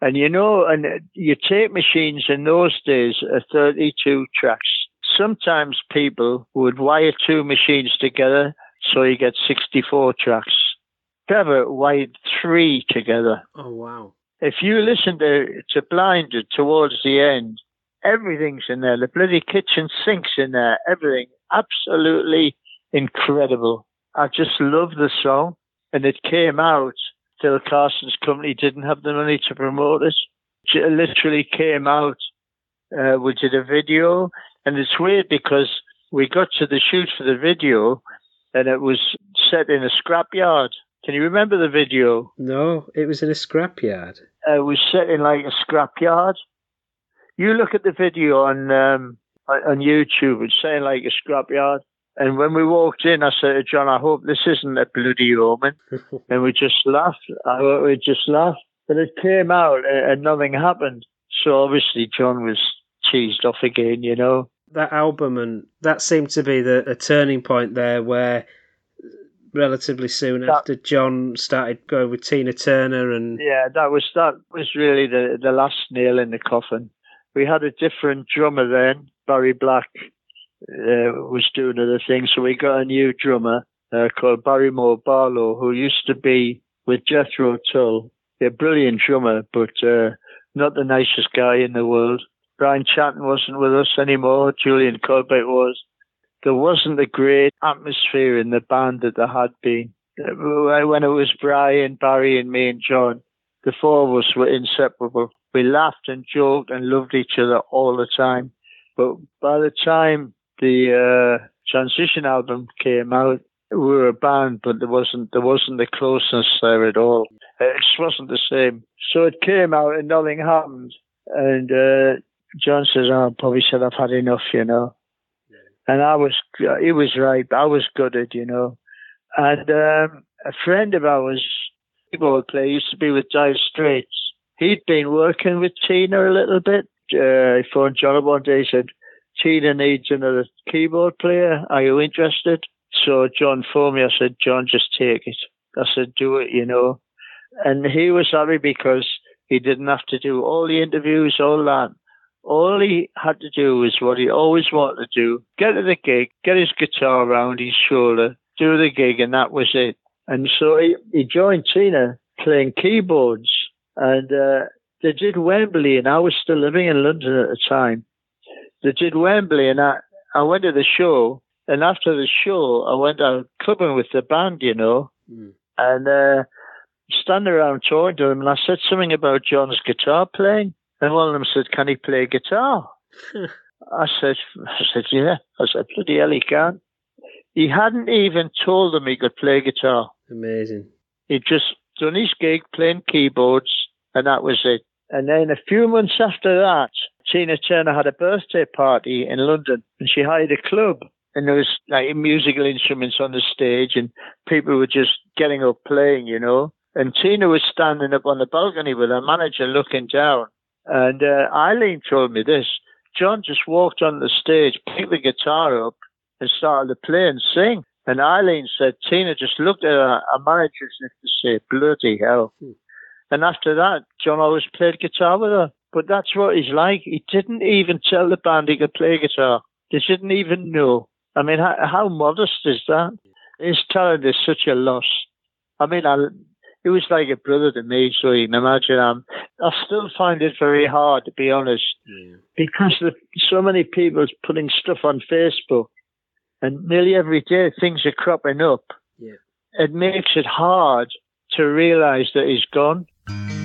And you know, and your tape machines in those days are 32 tracks. Sometimes people would wire two machines together, so you get 64 tracks. Trevor wired three together Oh wow. if you listen to to Blinded towards the end, everything's in there. The bloody kitchen sink's in there. Everything absolutely incredible. I just love the song, and it came out. Phil Carson's company didn't have the money to promote it. It literally came out. Uh, we did a video, and it's weird because we got to the shoot for the video, and it was set in a scrapyard. Can you remember the video? No, it was in a scrapyard. uh, it was set in like a scrapyard. You look at the video on um, on on YouTube, it's saying like a scrapyard. And when we walked in, I said to John, "I hope this isn't a bloody omen." and we just laughed. I, we just laughed. But it came out and, and nothing happened. So obviously John was cheesed off again, you know. that album and that seemed to be the a turning point there where relatively soon That- after John started going with Tina Turner and Yeah, that was that was really the the last nail in the coffin. We had a different drummer then. Barry Black uh, was doing other things, so we got a new drummer uh, called Barriemore Barlow, who used to be with Jethro Tull. A brilliant drummer, but uh, not the nicest guy in the world. Brian Chatton wasn't with us anymore. Julian Colbert was. There wasn't a great atmosphere in the band that there had been. Uh, When it was Brian, Barry, and me and John, the four of us were inseparable. We laughed and joked and loved each other all the time. But by the time the uh, transition album came out, we were a band, but there wasn't there wasn't the closeness there at all. It just wasn't the same. So it came out and nothing happened. And uh, John says, "Oh, probably said I've had enough," you know. And I was, he was right. I was gutted, you know. And um, a friend of ours, keyboard player, used to be with Dire Straits. He'd been working with Tina a little bit. Uh, he phoned John up one day. He said, Tina needs another keyboard player. Are you interested? So John phoned me. I said, John, just take it. I said, do it, you know. And he was happy because he didn't have to do all the interviews, all that. All he had to do was what he always wanted to do get to the gig, get his guitar around his shoulder, do the gig, and that was it. And so he, he joined Tina playing keyboards. And uh, they did Wembley, and I was still living in London at the time. They did Wembley, and I, I went to the show. And after the show, I went out clubbing with the band, you know, Mm. and uh, standing around talking to them. And I said something about John's guitar playing. And one of them said, Can he play guitar? I said, I said, yeah. I said, bloody hell, he can. He hadn't even told them he could play guitar. amazing. He'd just done his gig playing keyboards, and that was it. And then a few months after that, Tina Turner had a birthday party in London, and she hired a club. And there was like musical instruments on the stage, and people were just getting up playing, you know. And Tina was standing up on the balcony with her manager looking down. And uh, Eileen told me this. John just walked on the stage, picked the guitar up, and started to play and sing. And Eileen said Tina just looked at her, her manager as if to say, bloody hell. And after that, John always played guitar with her. But that's what he's like. He didn't even tell the band he could play guitar. They didn't even know. I mean, how, how modest is that? His talent is such a loss. I mean, I, he was like a brother to me, so you can imagine. Um, I still find it very hard, to be honest, Yeah. because the, so many people's putting stuff on Facebook, and nearly every day things are cropping up. Yeah. It makes it hard to realise that he's gone. I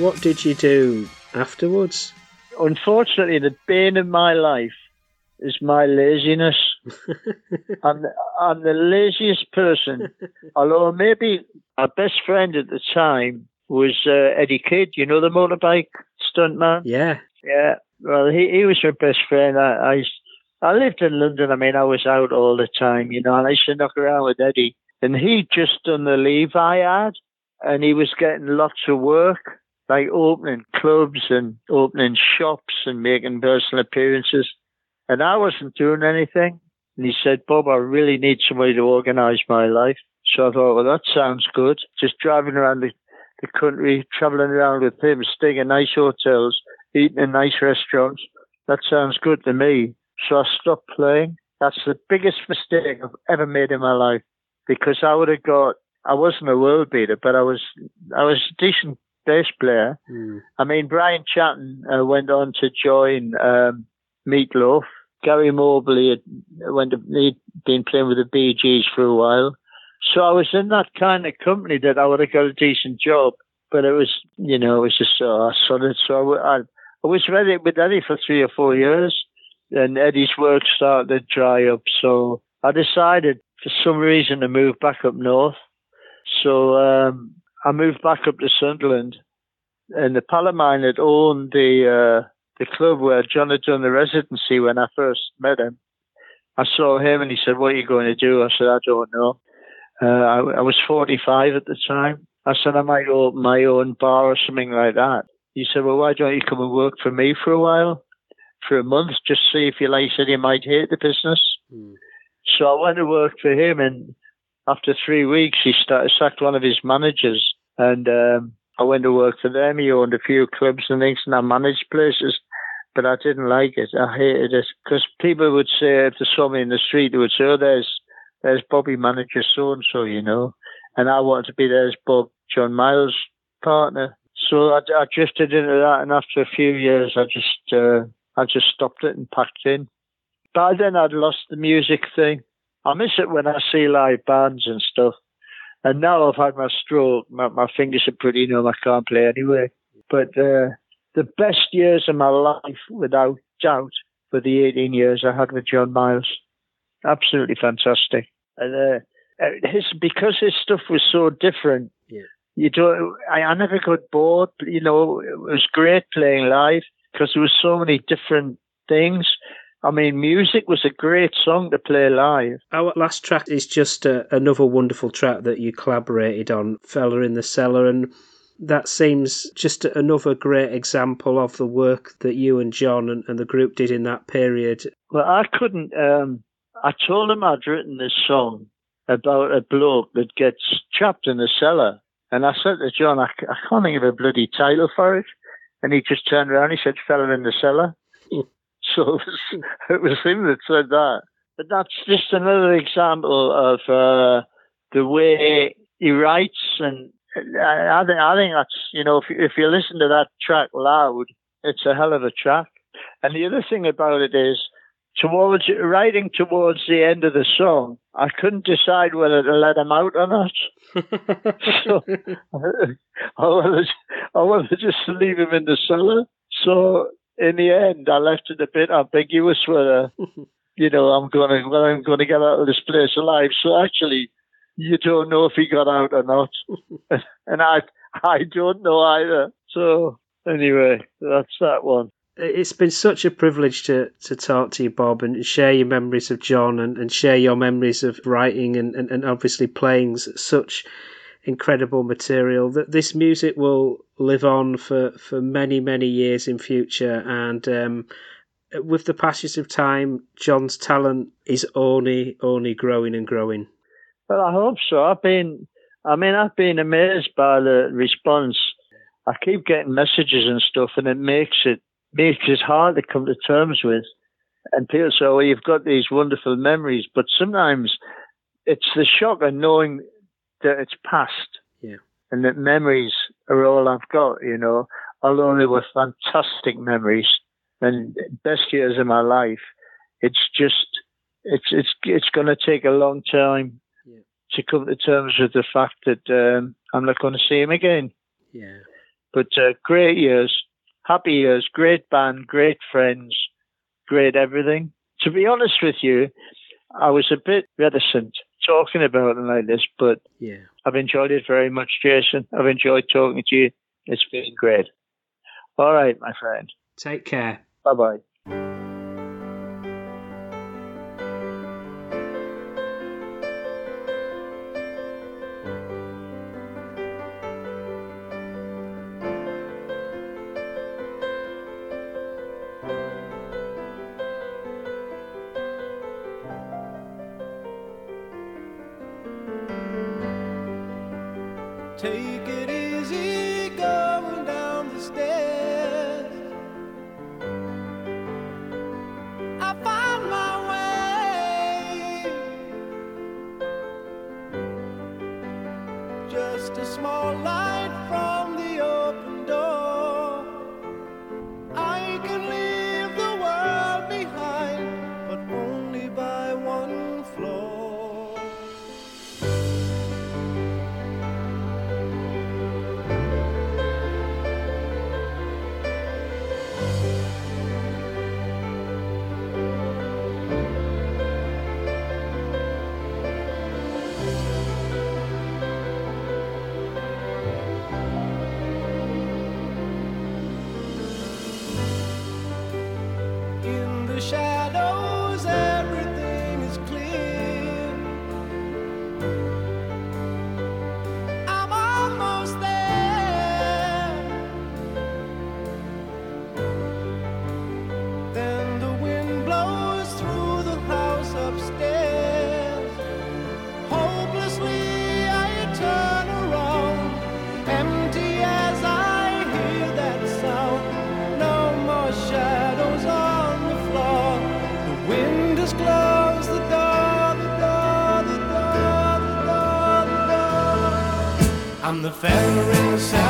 what did you do afterwards? Unfortunately, the bane of my life is my laziness. I'm, the, I'm the laziest person. Although maybe our best friend at the time was uh, Eddie Kidd, you know, the motorbike stuntman. Yeah. Yeah, well, he, he was my best friend. I, I I lived in London. I mean, I was out all the time, you know, and I used to knock around with Eddie. And he'd just done the Levi ad, and he was getting lots of work, like opening clubs and opening shops and making personal appearances. And I wasn't doing anything. And he said, Bob, I really need somebody to organise my life. So I thought, well, that sounds good. Just driving around the, the country, travelling around with him, staying in nice hotels, eating in nice restaurants. That sounds good to me. So I stopped playing. That's the biggest mistake I've ever made in my life because I would have got. I wasn't a world beater, but I was. I was a decent bass player. Mm. I mean, Brian Chatton uh, went on to join um, Meatloaf. Gary Moberley had went. To, he'd been playing with the Bee Gees for a while, so I was in that kind of company that I would have got a decent job. But it was, you know, it was just so solid. So I, I, I was ready with Eddie for three or four years, and Eddie's work started to dry up. So I decided, for some reason, to move back up north. So um, I moved back up to Sunderland, and the Palomine had owned the uh, the club where John had done the residency when I first met him. I saw him, and he said, "What are you going to do?" I said, "I don't know." Uh, I, I was 45 at the time. I said I might open my own bar or something like that. He said, "Well, why don't you come and work for me for a while, for a month, just see if you like." He said you might hate the business. Mm. So I went to work for him, and after three weeks, he started sacked one of his managers, and um, I went to work for them. He owned a few clubs and things, and I managed places, but I didn't like it. I hated it because people would say if they saw me in the street, they would say, "Oh, there's there's Bobby manager so and so," you know, and I wanted to be there's Bob John Miles partner. So I, I drifted into that, and after a few years, I just uh, I just stopped it and packed in. By then, I'd lost the music thing. I miss it when I see live bands and stuff. And now I've had my stroke. My, my fingers are pretty numb. I can't play anyway. But uh, the best years of my life, without doubt, were the 18 years I had with John Miles. Absolutely fantastic. And uh, his because his stuff was so different. Yeah. You don't. I, I never got bored. You know, it was great playing live because there was so many different things. I mean, music was a great song to play live. Our last track is just uh, another wonderful track that you collaborated on, Fella in the Cellar, and that seems just another great example of the work that you and John and, and the group did in that period. Well, I couldn't. Um, I told him I'd written this song about a bloke that gets trapped in a cellar, and I said to John, "I can't think of a bloody title for it. And he just turned around. He said, "Fella in the cellar." so it was, it was him that said that. But that's just another example of uh, the way he writes, and I, I think I think that's you know if you, if you listen to that track loud, it's a hell of a track. And the other thing about it is, towards writing towards the end of the song, I couldn't decide whether to let him out or not. So- I wanted to just leave him in the cellar. So in the end, I left it a bit ambiguous whether, you know, I'm gonna whether I'm gonna get out of this place alive. So actually, you don't know if he got out or not, and I I don't know either. So anyway, that's that one. it's been such a privilege to, to talk to you, Bob, and share your memories of John and, and share your memories of writing and, and, and obviously playing such incredible material. That this music will live on for, for many, many years in future. And um, with the passage of time, John's talent is only, only growing and growing. Well, I hope so. I've been, I mean, I've been amazed by the response. I keep getting messages and stuff, and it makes it makes it hard to come to terms with. And people say, "Oh, you've got these wonderful memories," but sometimes it's the shock of knowing that it's past. Yeah. And that memories are all I've got, you know, although they were fantastic memories and best years of my life. It's just, it's, it's, it's going to take a long time yeah. to come to terms with the fact that um, I'm not going to see him again. Yeah. But uh, great years, happy years, great band, great friends, great everything. To be honest with you, I was a bit reticent talking about it like this, but yeah, I've enjoyed it very much, Jason. I've enjoyed talking to you. It's been great. All right, my friend. Take care. Bye bye. I'm the feather in the sand.